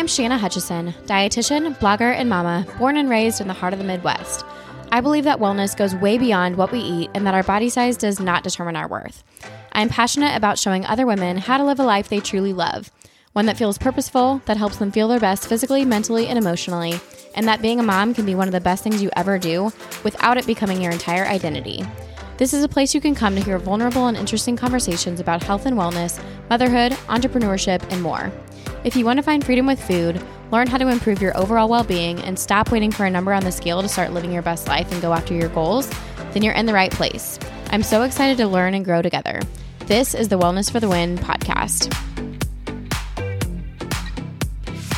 I'm Shanna Hutchison, dietitian, blogger, and mama, born and raised in the heart of the Midwest. I believe that wellness goes way beyond what we eat and that our body size does not determine our worth. I'm passionate about showing other women how to live a life they truly love, one that feels purposeful, that helps them feel their best physically, mentally, and emotionally, and that being a mom can be one of the best things you ever do without it becoming your entire identity. This is a place you can come to hear vulnerable and interesting conversations about health and wellness, motherhood, entrepreneurship, and more. If you want to find freedom with food, learn how to improve your overall well being, and stop waiting for a number on the scale to start living your best life and go after your goals, then you're in the right place. I'm so excited to learn and grow together. This is the Wellness for the Win podcast.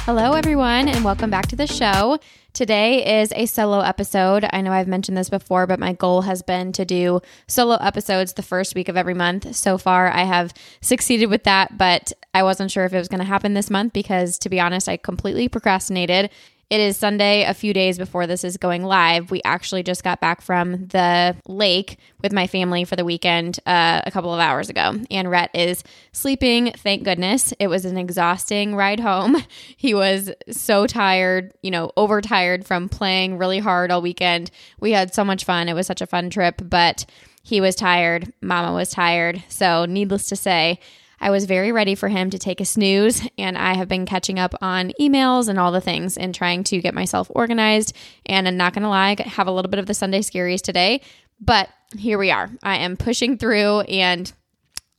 Hello, everyone, and welcome back to the show. Today is a solo episode. I know I've mentioned this before, but my goal has been to do solo episodes the first week of every month. So far, I have succeeded with that, but I wasn't sure if it was going to happen this month because, to be honest, I completely procrastinated it is Sunday, a few days before this is going live. We actually just got back from the lake with my family for the weekend uh, a couple of hours ago. And Rhett is sleeping, thank goodness. It was an exhausting ride home. He was so tired, you know, overtired from playing really hard all weekend. We had so much fun. It was such a fun trip, but he was tired. Mama was tired. So, needless to say, I was very ready for him to take a snooze, and I have been catching up on emails and all the things and trying to get myself organized. And I'm not going to lie, I have a little bit of the Sunday scaries today, but here we are. I am pushing through, and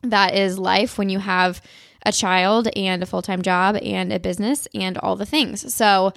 that is life when you have a child and a full time job and a business and all the things. So,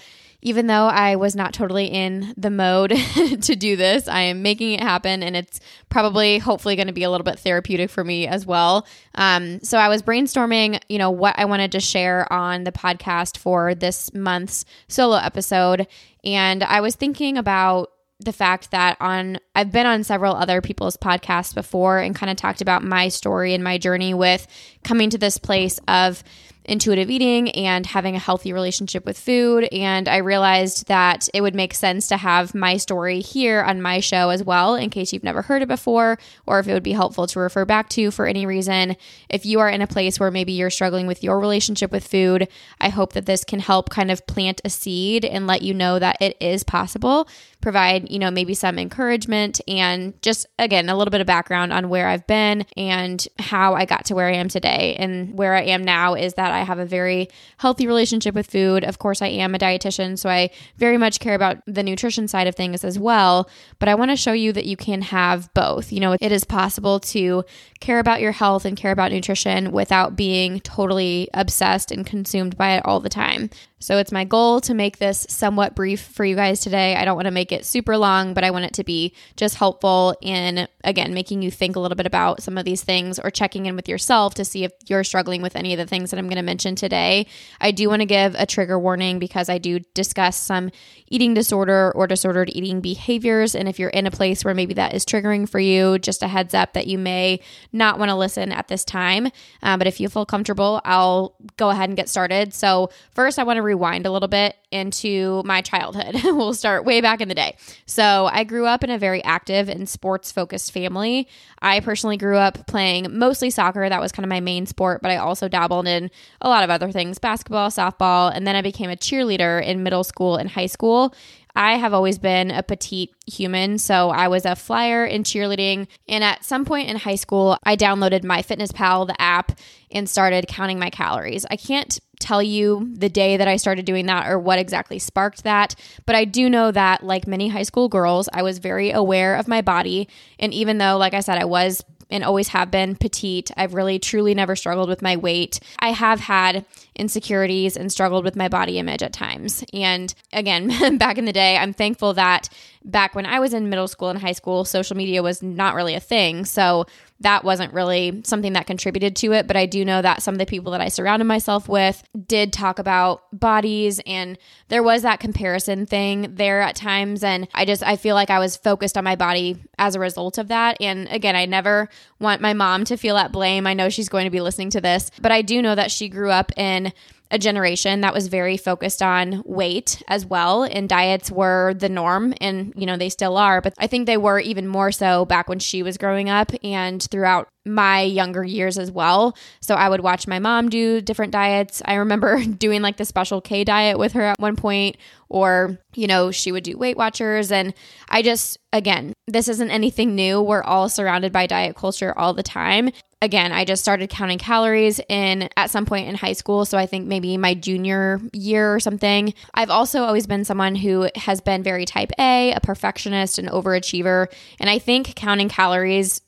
even though I was not totally in the mode to do this, I am making it happen and it's probably, hopefully, going to be a little bit therapeutic for me as well. Um, so I was brainstorming, you know, what I wanted to share on the podcast for this month's solo episode. And I was thinking about the fact that on I've been on several other people's podcasts before and kind of talked about my story and my journey with coming to this place of intuitive eating and having a healthy relationship with food. And I realized that it would make sense to have my story here on my show as well, in case you've never heard it before, or if it would be helpful to refer back to for any reason. If you are in a place where maybe you're struggling with your relationship with food, I hope that this can help kind of plant a seed and let you know that it is possible provide, you know, maybe some encouragement and just again, a little bit of background on where I've been and how I got to where I am today. And where I am now is that I have a very healthy relationship with food. Of course, I am a dietitian, so I very much care about the nutrition side of things as well. But I want to show you that you can have both. You know, it is possible to care about your health and care about nutrition without being totally obsessed and consumed by it all the time. So it's my goal to make this somewhat brief for you guys today. I don't want to make it super long, but I want it to be just helpful in, again, making you think a little bit about some of these things or checking in with yourself to see if you're struggling with any of the things that I'm going to mention today. I do want to give a trigger warning because I do discuss some eating disorder or disordered eating behaviors. And if you're in a place where maybe that is triggering for you, just a heads up that you may not want to listen at this time. Uh, but if you feel comfortable, I'll go ahead and get started. So, first, I want to rewind a little bit into my childhood. we'll start way back in the day. So, I grew up in a very active and sports focused family. I personally grew up playing mostly soccer. That was kind of my main sport, but I also dabbled in a lot of other things basketball, softball, and then I became a cheerleader in middle school and high school. I have always been a petite human, so I was a flyer in cheerleading. And at some point in high school, I downloaded MyFitnessPal, the app, and started counting my calories. I can't tell you the day that I started doing that or what exactly sparked that, but I do know that, like many high school girls, I was very aware of my body. And even though, like I said, I was and always have been petite. I've really truly never struggled with my weight. I have had insecurities and struggled with my body image at times. And again, back in the day, I'm thankful that back when I was in middle school and high school, social media was not really a thing. So that wasn't really something that contributed to it. But I do know that some of the people that I surrounded myself with did talk about bodies and there was that comparison thing there at times. And I just, I feel like I was focused on my body as a result of that. And again, I never want my mom to feel that blame. I know she's going to be listening to this, but I do know that she grew up in a generation that was very focused on weight as well and diets were the norm and you know they still are but i think they were even more so back when she was growing up and throughout my younger years as well so i would watch my mom do different diets i remember doing like the special k diet with her at one point or you know she would do weight watchers and i just again this isn't anything new we're all surrounded by diet culture all the time again, I just started counting calories in at some point in high school. So I think maybe my junior year or something. I've also always been someone who has been very type A, a perfectionist, an overachiever. And I think counting calories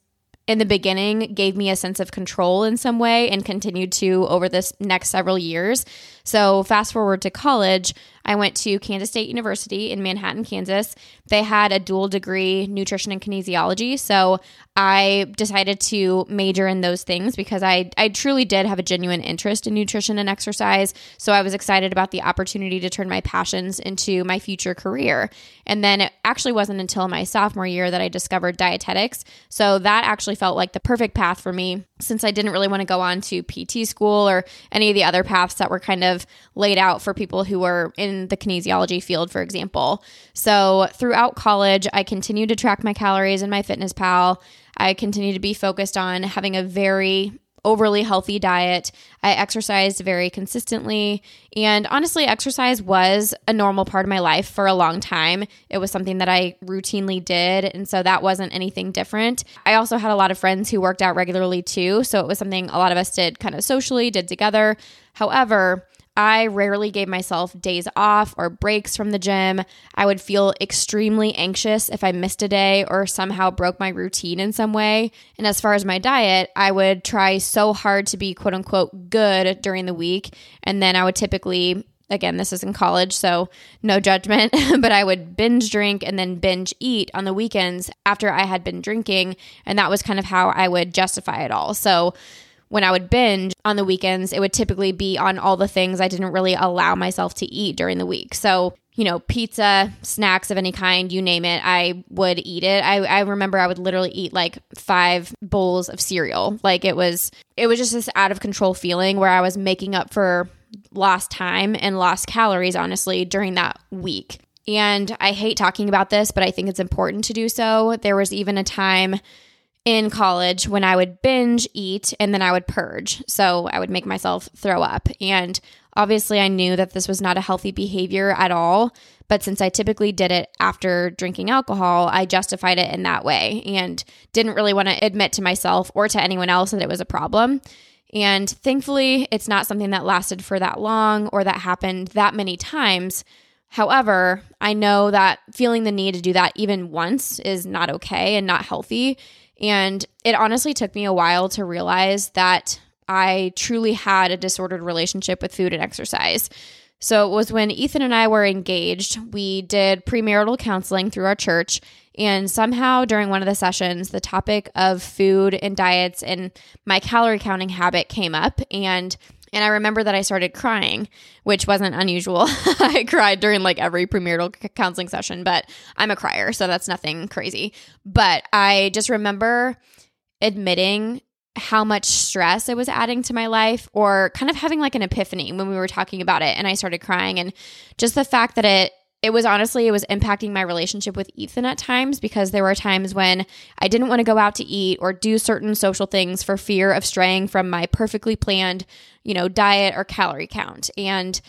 in the beginning gave me a sense of control in some way and continued to over this next several years. So, fast forward to college, I went to Kansas State University in Manhattan, Kansas. They had a dual degree nutrition and kinesiology. So I decided to major in those things because I, I truly did have a genuine interest in nutrition and exercise. So I was excited about the opportunity to turn my passions into my future career. And then it actually wasn't until my sophomore year that I discovered dietetics. So that actually felt like the perfect path for me since I didn't really want to go on to PT school or any of the other paths that were kind of laid out for people who were in the kinesiology field, for example. So throughout college, I continued to track my calories in MyFitnessPal. I continued to be focused on having a very overly healthy diet. I exercised very consistently. And honestly, exercise was a normal part of my life for a long time. It was something that I routinely did. And so that wasn't anything different. I also had a lot of friends who worked out regularly too. So it was something a lot of us did kind of socially, did together. However, I rarely gave myself days off or breaks from the gym. I would feel extremely anxious if I missed a day or somehow broke my routine in some way. And as far as my diet, I would try so hard to be quote unquote good during the week. And then I would typically again, this is in college, so no judgment, but I would binge drink and then binge eat on the weekends after I had been drinking. And that was kind of how I would justify it all. So when I would binge on the weekends, it would typically be on all the things I didn't really allow myself to eat during the week. So, you know, pizza, snacks of any kind, you name it, I would eat it. I, I remember I would literally eat like five bowls of cereal. Like it was, it was just this out of control feeling where I was making up for lost time and lost calories, honestly, during that week. And I hate talking about this, but I think it's important to do so. There was even a time in college when I would binge eat and then I would purge. So I would make myself throw up. And obviously, I knew that this was not a healthy behavior at all. But since I typically did it after drinking alcohol, I justified it in that way and didn't really want to admit to myself or to anyone else that it was a problem. And thankfully, it's not something that lasted for that long or that happened that many times. However, I know that feeling the need to do that even once is not okay and not healthy. And it honestly took me a while to realize that I truly had a disordered relationship with food and exercise. So it was when Ethan and I were engaged, we did premarital counseling through our church. And somehow during one of the sessions, the topic of food and diets and my calorie counting habit came up. And and I remember that I started crying, which wasn't unusual. I cried during like every premarital counseling session, but I'm a crier, so that's nothing crazy. But I just remember admitting how much stress it was adding to my life or kind of having like an epiphany when we were talking about it and I started crying and just the fact that it it was honestly it was impacting my relationship with Ethan at times because there were times when I didn't want to go out to eat or do certain social things for fear of straying from my perfectly planned, you know, diet or calorie count. And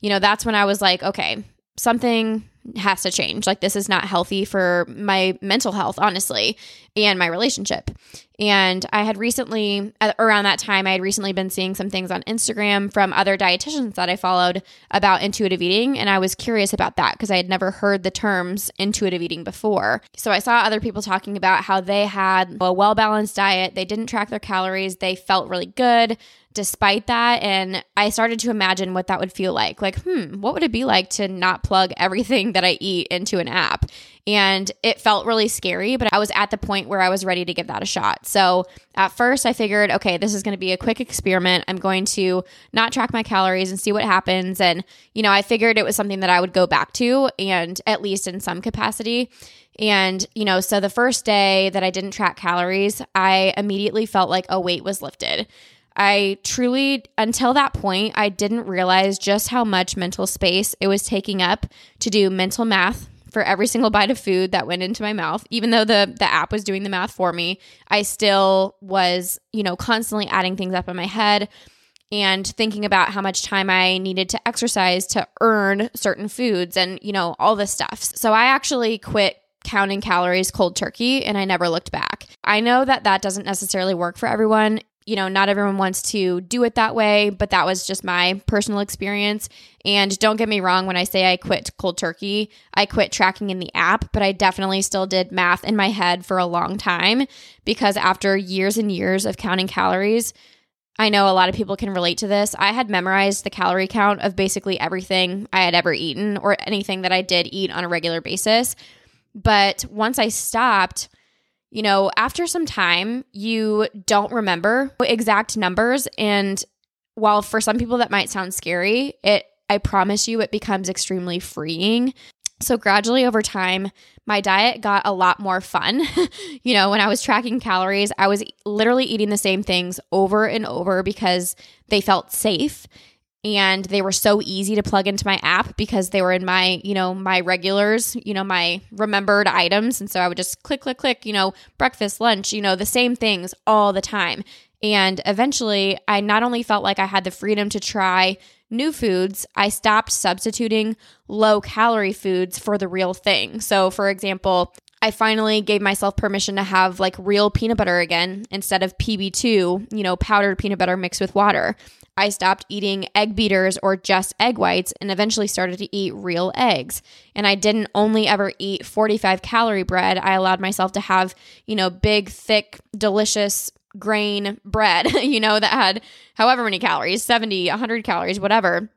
you know, that's when I was like, okay, something has to change. Like, this is not healthy for my mental health, honestly, and my relationship. And I had recently, around that time, I had recently been seeing some things on Instagram from other dietitians that I followed about intuitive eating. And I was curious about that because I had never heard the terms intuitive eating before. So I saw other people talking about how they had a well balanced diet, they didn't track their calories, they felt really good despite that. And I started to imagine what that would feel like. Like, hmm, what would it be like to not plug everything that I eat into an app? And it felt really scary, but I was at the point where I was ready to give that a shot. So at first, I figured, okay, this is going to be a quick experiment. I'm going to not track my calories and see what happens. And, you know, I figured it was something that I would go back to, and at least in some capacity. And, you know, so the first day that I didn't track calories, I immediately felt like a weight was lifted. I truly, until that point, I didn't realize just how much mental space it was taking up to do mental math for every single bite of food that went into my mouth. Even though the the app was doing the math for me, I still was, you know, constantly adding things up in my head and thinking about how much time I needed to exercise to earn certain foods and, you know, all this stuff. So I actually quit counting calories cold turkey and I never looked back. I know that that doesn't necessarily work for everyone. You know, not everyone wants to do it that way, but that was just my personal experience. And don't get me wrong when I say I quit cold turkey, I quit tracking in the app, but I definitely still did math in my head for a long time because after years and years of counting calories, I know a lot of people can relate to this. I had memorized the calorie count of basically everything I had ever eaten or anything that I did eat on a regular basis. But once I stopped, you know, after some time, you don't remember exact numbers. And while for some people that might sound scary, it, I promise you, it becomes extremely freeing. So, gradually over time, my diet got a lot more fun. you know, when I was tracking calories, I was literally eating the same things over and over because they felt safe and they were so easy to plug into my app because they were in my you know my regulars you know my remembered items. And so i would just click click click you know breakfast lunch you know the same things all the time. And eventually i not only felt like i had the freedom to try new foods i stopped substituting low calorie foods for the real thing. So for example I finally gave myself permission to have like real peanut butter again instead of PB2, you know, powdered peanut butter mixed with water. I stopped eating egg beaters or just egg whites and eventually started to eat real eggs. And I didn't only ever eat 45 calorie bread. I allowed myself to have, you know, big, thick, delicious grain bread, you know, that had however many calories 70, 100 calories, whatever.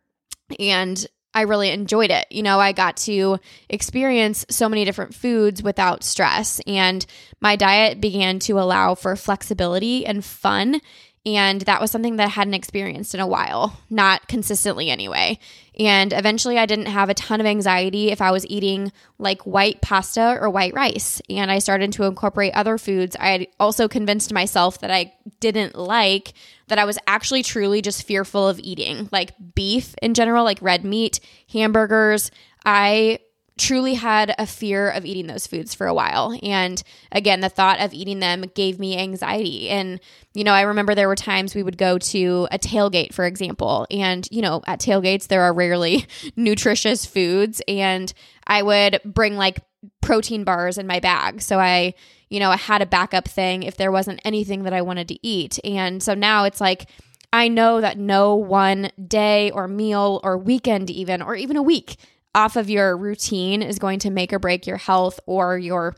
And I really enjoyed it. You know, I got to experience so many different foods without stress, and my diet began to allow for flexibility and fun and that was something that I hadn't experienced in a while, not consistently anyway. And eventually I didn't have a ton of anxiety if I was eating like white pasta or white rice. And I started to incorporate other foods. I had also convinced myself that I didn't like that I was actually truly just fearful of eating, like beef in general, like red meat, hamburgers. I truly had a fear of eating those foods for a while. And again, the thought of eating them gave me anxiety. And, you know, I remember there were times we would go to a tailgate, for example. And, you know, at tailgates, there are rarely nutritious foods. And I would bring like protein bars in my bag. So I, you know, I had a backup thing if there wasn't anything that I wanted to eat. And so now it's like, I know that no one day or meal or weekend, even, or even a week off of your routine is going to make or break your health or your,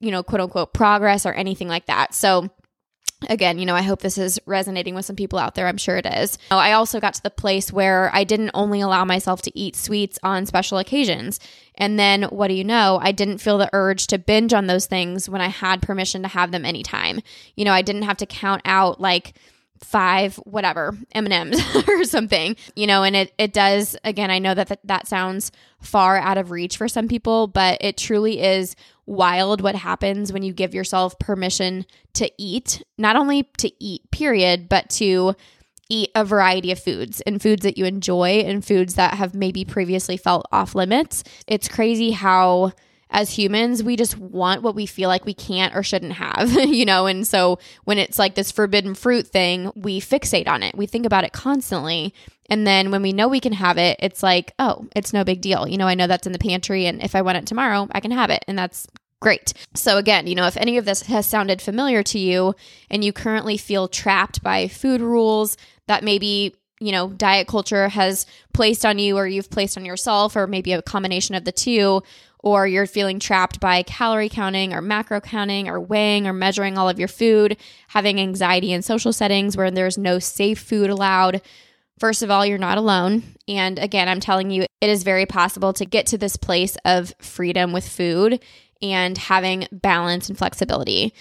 you know, quote unquote progress or anything like that. So, again, you know, I hope this is resonating with some people out there. I'm sure it is. Oh, I also got to the place where I didn't only allow myself to eat sweets on special occasions. And then what do you know? I didn't feel the urge to binge on those things when I had permission to have them anytime. You know, I didn't have to count out like, five whatever m&ms or something you know and it, it does again i know that th- that sounds far out of reach for some people but it truly is wild what happens when you give yourself permission to eat not only to eat period but to eat a variety of foods and foods that you enjoy and foods that have maybe previously felt off limits. It's crazy how as humans, we just want what we feel like we can't or shouldn't have, you know? And so when it's like this forbidden fruit thing, we fixate on it. We think about it constantly. And then when we know we can have it, it's like, oh, it's no big deal. You know, I know that's in the pantry. And if I want it tomorrow, I can have it. And that's great. So, again, you know, if any of this has sounded familiar to you and you currently feel trapped by food rules that maybe you know, diet culture has placed on you or you've placed on yourself, or maybe a combination of the two, or you're feeling trapped by calorie counting or macro counting or weighing or measuring all of your food, having anxiety in social settings where there's no safe food allowed. First of all, you're not alone. And again, I'm telling you, it is very possible to get to this place of freedom with food and having balance and flexibility.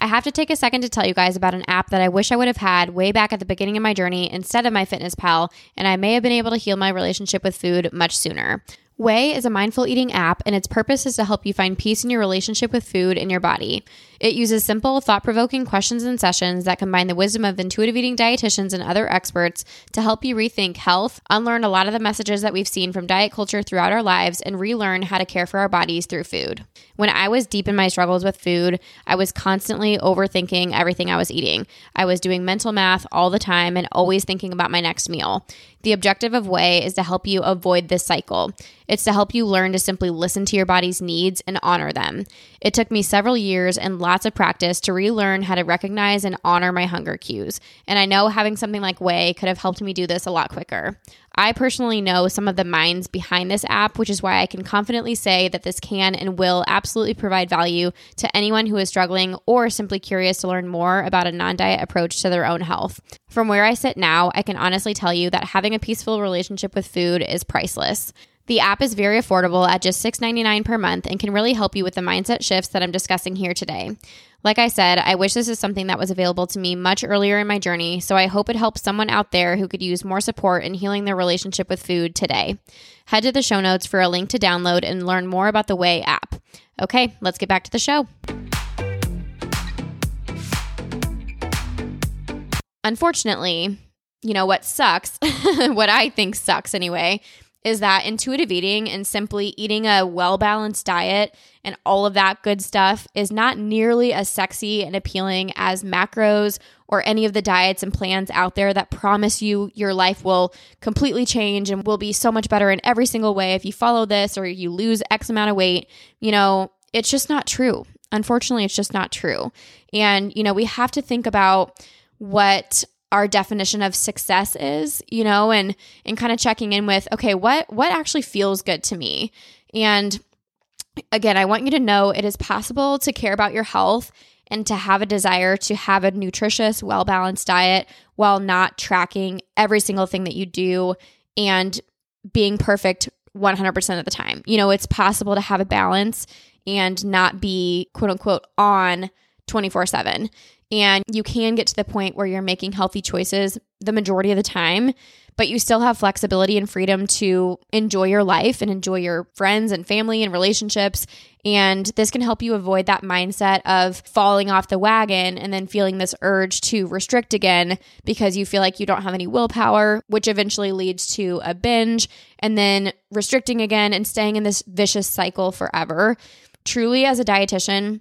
I have to take a second to tell you guys about an app that I wish I would have had way back at the beginning of my journey instead of MyFitnessPal, and I may have been able to heal my relationship with food much sooner. Way is a mindful eating app, and its purpose is to help you find peace in your relationship with food and your body. It uses simple, thought provoking questions and sessions that combine the wisdom of intuitive eating dietitians and other experts to help you rethink health, unlearn a lot of the messages that we've seen from diet culture throughout our lives, and relearn how to care for our bodies through food. When I was deep in my struggles with food, I was constantly overthinking everything I was eating. I was doing mental math all the time and always thinking about my next meal. The objective of Way is to help you avoid this cycle. It's to help you learn to simply listen to your body's needs and honor them. It took me several years and lots of practice to relearn how to recognize and honor my hunger cues. And I know having something like Way could have helped me do this a lot quicker. I personally know some of the minds behind this app, which is why I can confidently say that this can and will absolutely provide value to anyone who is struggling or simply curious to learn more about a non diet approach to their own health. From where I sit now, I can honestly tell you that having a peaceful relationship with food is priceless. The app is very affordable at just $6.99 per month and can really help you with the mindset shifts that I'm discussing here today. Like I said, I wish this is something that was available to me much earlier in my journey, so I hope it helps someone out there who could use more support in healing their relationship with food today. Head to the show notes for a link to download and learn more about the Way app. Okay, let's get back to the show. Unfortunately, you know what sucks, what I think sucks anyway, is that intuitive eating and simply eating a well balanced diet and all of that good stuff is not nearly as sexy and appealing as macros or any of the diets and plans out there that promise you your life will completely change and will be so much better in every single way if you follow this or you lose X amount of weight. You know, it's just not true. Unfortunately, it's just not true. And, you know, we have to think about what our definition of success is, you know, and and kind of checking in with, okay, what what actually feels good to me? And again, I want you to know it is possible to care about your health and to have a desire to have a nutritious, well-balanced diet while not tracking every single thing that you do and being perfect 100% of the time. You know, it's possible to have a balance and not be quote unquote on 24 7. And you can get to the point where you're making healthy choices the majority of the time, but you still have flexibility and freedom to enjoy your life and enjoy your friends and family and relationships. And this can help you avoid that mindset of falling off the wagon and then feeling this urge to restrict again because you feel like you don't have any willpower, which eventually leads to a binge and then restricting again and staying in this vicious cycle forever. Truly, as a dietitian,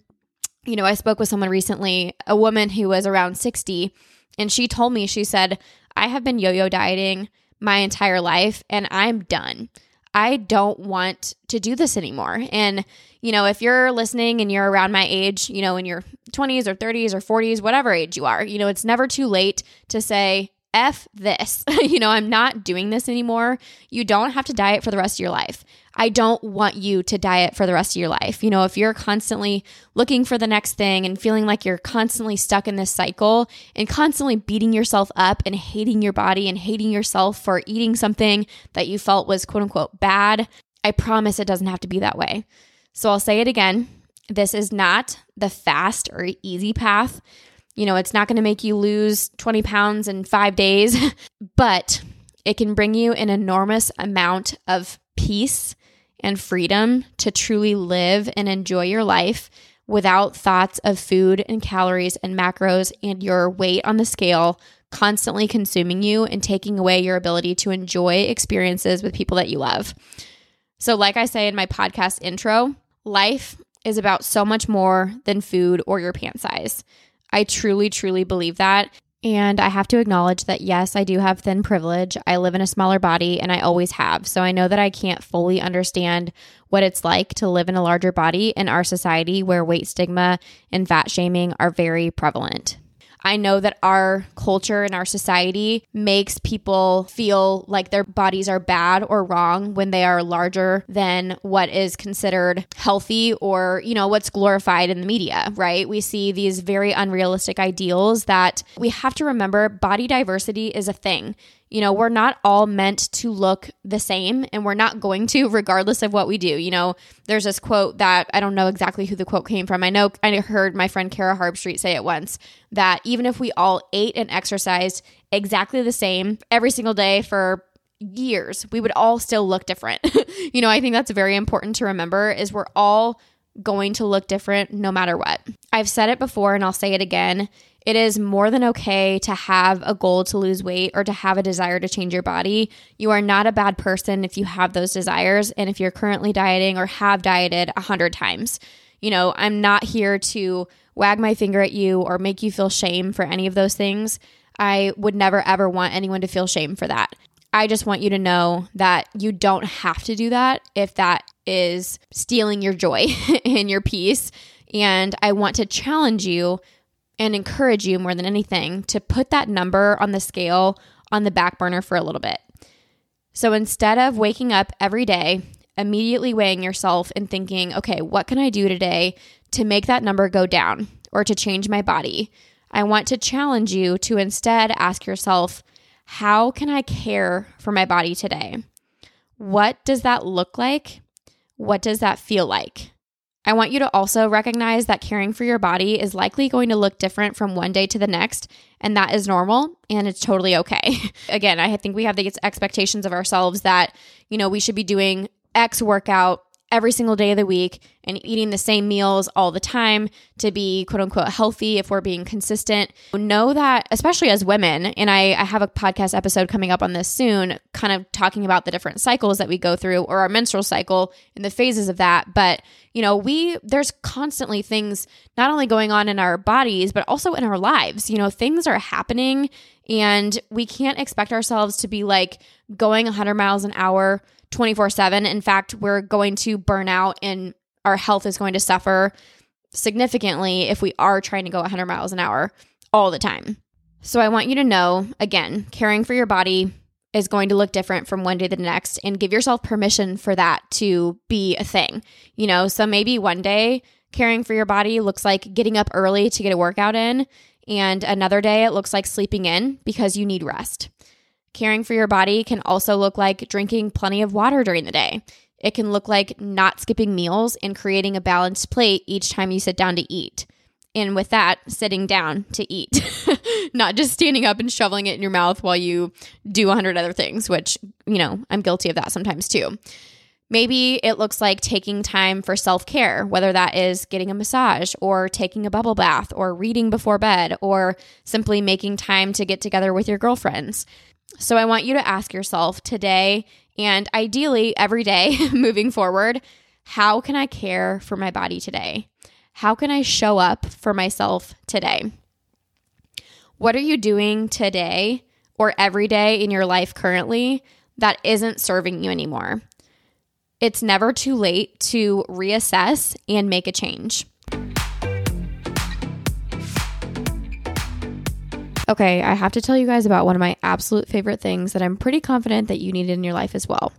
you know, I spoke with someone recently, a woman who was around 60, and she told me, she said, I have been yo yo dieting my entire life and I'm done. I don't want to do this anymore. And, you know, if you're listening and you're around my age, you know, in your 20s or 30s or 40s, whatever age you are, you know, it's never too late to say, F this. you know, I'm not doing this anymore. You don't have to diet for the rest of your life. I don't want you to diet for the rest of your life. You know, if you're constantly looking for the next thing and feeling like you're constantly stuck in this cycle and constantly beating yourself up and hating your body and hating yourself for eating something that you felt was quote unquote bad, I promise it doesn't have to be that way. So I'll say it again. This is not the fast or easy path. You know, it's not going to make you lose 20 pounds in five days, but it can bring you an enormous amount of peace and freedom to truly live and enjoy your life without thoughts of food and calories and macros and your weight on the scale constantly consuming you and taking away your ability to enjoy experiences with people that you love. So, like I say in my podcast intro, life is about so much more than food or your pant size. I truly, truly believe that. And I have to acknowledge that, yes, I do have thin privilege. I live in a smaller body and I always have. So I know that I can't fully understand what it's like to live in a larger body in our society where weight stigma and fat shaming are very prevalent. I know that our culture and our society makes people feel like their bodies are bad or wrong when they are larger than what is considered healthy or, you know, what's glorified in the media, right? We see these very unrealistic ideals that we have to remember body diversity is a thing. You know, we're not all meant to look the same and we're not going to, regardless of what we do. You know, there's this quote that I don't know exactly who the quote came from. I know I heard my friend Kara Harbstreet say it once that even if we all ate and exercised exactly the same every single day for years, we would all still look different. you know, I think that's very important to remember is we're all going to look different no matter what. I've said it before and I'll say it again. It is more than okay to have a goal to lose weight or to have a desire to change your body. You are not a bad person if you have those desires and if you're currently dieting or have dieted a hundred times. You know, I'm not here to wag my finger at you or make you feel shame for any of those things. I would never ever want anyone to feel shame for that. I just want you to know that you don't have to do that if that is stealing your joy and your peace. And I want to challenge you and encourage you more than anything to put that number on the scale on the back burner for a little bit. So instead of waking up every day, immediately weighing yourself and thinking, okay, what can I do today to make that number go down or to change my body? I want to challenge you to instead ask yourself, how can I care for my body today? What does that look like? What does that feel like? I want you to also recognize that caring for your body is likely going to look different from one day to the next, and that is normal and it's totally okay. Again, I think we have these expectations of ourselves that, you know, we should be doing X workout every single day of the week and eating the same meals all the time to be quote unquote healthy if we're being consistent. Know that, especially as women, and I, I, have a podcast episode coming up on this soon, kind of talking about the different cycles that we go through or our menstrual cycle and the phases of that. But, you know, we, there's constantly things not only going on in our bodies, but also in our lives. You know, things are happening and we can't expect ourselves to be like going 100 miles an hour 24 7. In fact, we're going to burn out and our health is going to suffer significantly if we are trying to go 100 miles an hour all the time. So I want you to know again, caring for your body is going to look different from one day to the next and give yourself permission for that to be a thing. You know, so maybe one day caring for your body looks like getting up early to get a workout in, and another day it looks like sleeping in because you need rest. Caring for your body can also look like drinking plenty of water during the day. It can look like not skipping meals and creating a balanced plate each time you sit down to eat. And with that, sitting down to eat, not just standing up and shoveling it in your mouth while you do a hundred other things, which, you know, I'm guilty of that sometimes too. Maybe it looks like taking time for self care, whether that is getting a massage or taking a bubble bath or reading before bed or simply making time to get together with your girlfriends. So I want you to ask yourself today and ideally every day moving forward how can I care for my body today? How can I show up for myself today? What are you doing today or every day in your life currently that isn't serving you anymore? It's never too late to reassess and make a change. Okay, I have to tell you guys about one of my absolute favorite things that I'm pretty confident that you need in your life as well.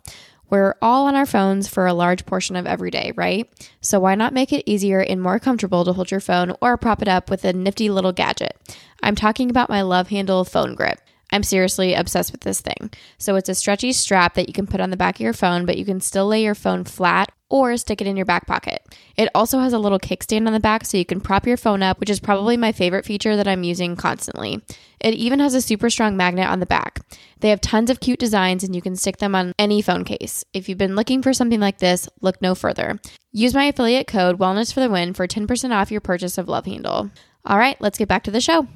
We're all on our phones for a large portion of every day, right? So why not make it easier and more comfortable to hold your phone or prop it up with a nifty little gadget? I'm talking about my LoveHandle phone grip. I'm seriously obsessed with this thing. So it's a stretchy strap that you can put on the back of your phone, but you can still lay your phone flat or stick it in your back pocket. It also has a little kickstand on the back so you can prop your phone up, which is probably my favorite feature that I'm using constantly. It even has a super strong magnet on the back. They have tons of cute designs and you can stick them on any phone case. If you've been looking for something like this, look no further. Use my affiliate code Wellness for the Win for 10% off your purchase of LoveHandle. All right, let's get back to the show.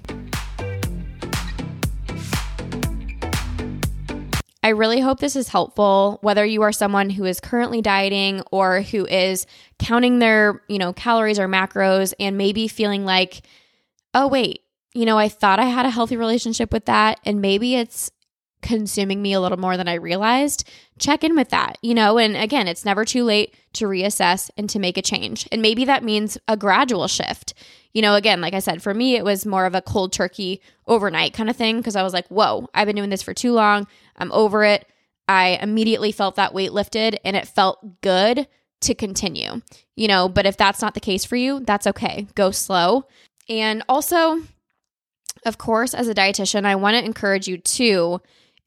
I really hope this is helpful whether you are someone who is currently dieting or who is counting their, you know, calories or macros and maybe feeling like, "Oh wait, you know, I thought I had a healthy relationship with that and maybe it's consuming me a little more than I realized." Check in with that, you know, and again, it's never too late to reassess and to make a change. And maybe that means a gradual shift you know, again, like I said, for me, it was more of a cold turkey overnight kind of thing because I was like, whoa, I've been doing this for too long. I'm over it. I immediately felt that weight lifted and it felt good to continue, you know. But if that's not the case for you, that's okay. Go slow. And also, of course, as a dietitian, I want to encourage you to,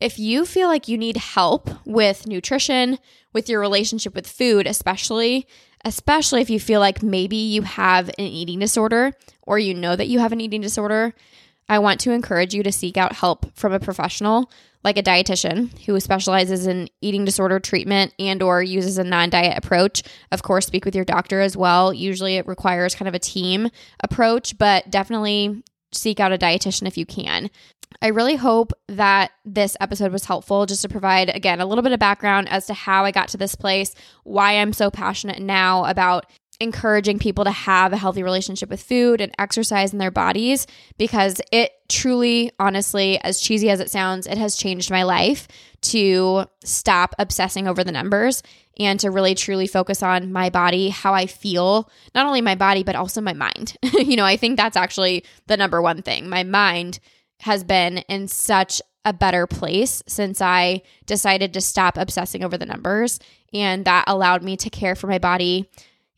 if you feel like you need help with nutrition, with your relationship with food, especially, especially if you feel like maybe you have an eating disorder or you know that you have an eating disorder. I want to encourage you to seek out help from a professional like a dietitian who specializes in eating disorder treatment and or uses a non-diet approach. Of course, speak with your doctor as well. Usually it requires kind of a team approach, but definitely seek out a dietitian if you can. I really hope that this episode was helpful just to provide, again, a little bit of background as to how I got to this place, why I'm so passionate now about encouraging people to have a healthy relationship with food and exercise in their bodies because it truly, honestly, as cheesy as it sounds, it has changed my life to stop obsessing over the numbers and to really truly focus on my body, how I feel, not only my body, but also my mind. you know, I think that's actually the number one thing. My mind has been in such a better place since I decided to stop obsessing over the numbers. And that allowed me to care for my body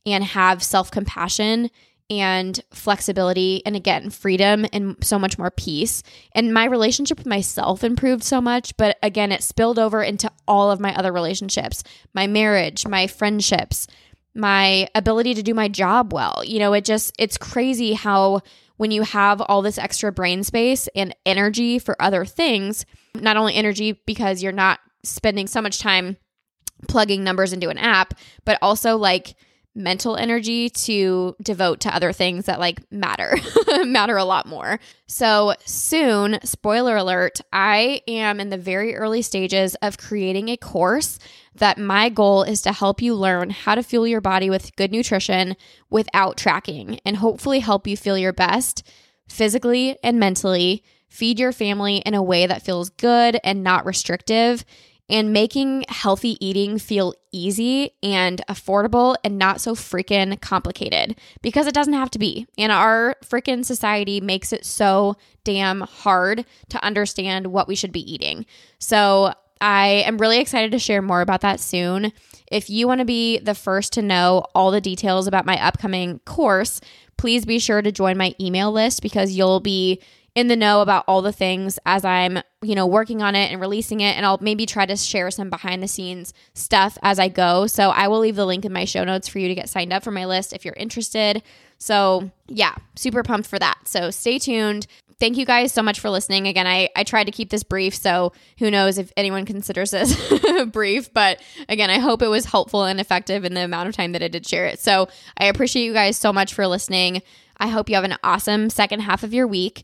and have self compassion and flexibility and again freedom and so much more peace. And my relationship with myself improved so much but again it spilled over into all of my other relationships my marriage my friendships my ability to do my job well. You know it just it's crazy how when you have all this extra brain space and energy for other things not only energy because you're not spending so much time plugging numbers into an app but also like mental energy to devote to other things that like matter, matter a lot more. So soon, spoiler alert, I am in the very early stages of creating a course that my goal is to help you learn how to fuel your body with good nutrition without tracking and hopefully help you feel your best physically and mentally, feed your family in a way that feels good and not restrictive and making healthy eating feel easy and affordable and not so freaking complicated because it doesn't have to be. And our freaking society makes it so damn hard to understand what we should be eating. So, I am really excited to share more about that soon. If you want to be the first to know all the details about my upcoming course, please be sure to join my email list because you'll be in the know about all the things as I'm, you know, working on it and releasing it. And I'll maybe try to share some behind the scenes stuff as I go. So I will leave the link in my show notes for you to get signed up for my list if you're interested. So yeah, super pumped for that. So stay tuned. Thank you guys so much for listening. Again, I, I tried to keep this brief, so who knows if anyone considers this brief. But again, I hope it was helpful and effective in the amount of time that I did share it. So I appreciate you guys so much for listening. I hope you have an awesome second half of your week.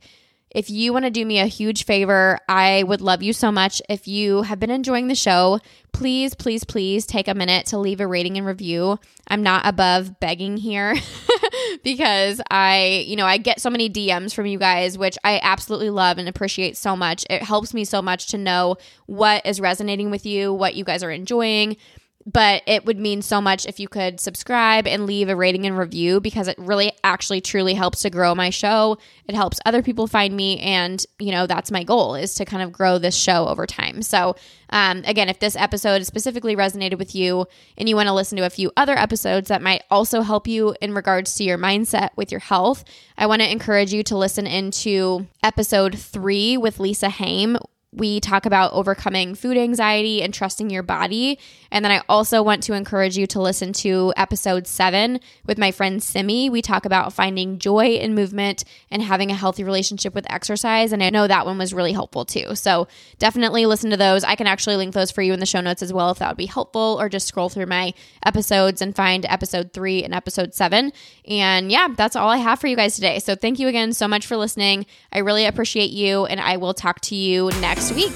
If you want to do me a huge favor, I would love you so much. If you have been enjoying the show, please, please, please take a minute to leave a rating and review. I'm not above begging here because I, you know, I get so many DMs from you guys, which I absolutely love and appreciate so much. It helps me so much to know what is resonating with you, what you guys are enjoying but it would mean so much if you could subscribe and leave a rating and review because it really actually truly helps to grow my show. It helps other people find me and you know that's my goal is to kind of grow this show over time. So um, again if this episode specifically resonated with you and you want to listen to a few other episodes that might also help you in regards to your mindset with your health i want to encourage you to listen into episode three with Lisa Hayim we talk about overcoming food anxiety and trusting your body. And then I also want to encourage you to listen to episode seven with my friend Simi. We talk about finding joy in movement and having a healthy relationship with exercise. And I know that one was really helpful too. So definitely listen to those. I can actually link those for you in the show notes as well if that would be helpful, or just scroll through my episodes and find episode three and episode seven. And yeah, that's all I have for you guys today. So thank you again so much for listening. I really appreciate you, and I will talk to you next next week.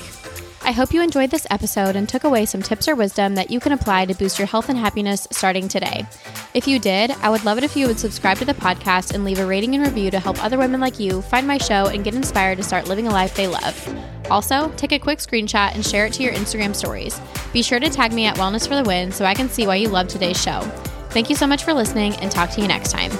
I hope you enjoyed this episode and took away some tips or wisdom that you can apply to boost your health and happiness starting today. If you did, I would love it if you would subscribe to the podcast and leave a rating and review to help other women like you find my show and get inspired to start living a life they love. Also, take a quick screenshot and share it to your Instagram stories. Be sure to tag me at Wellness for the Win so I can see why you love today's show. Thank you so much for listening and talk to you next time.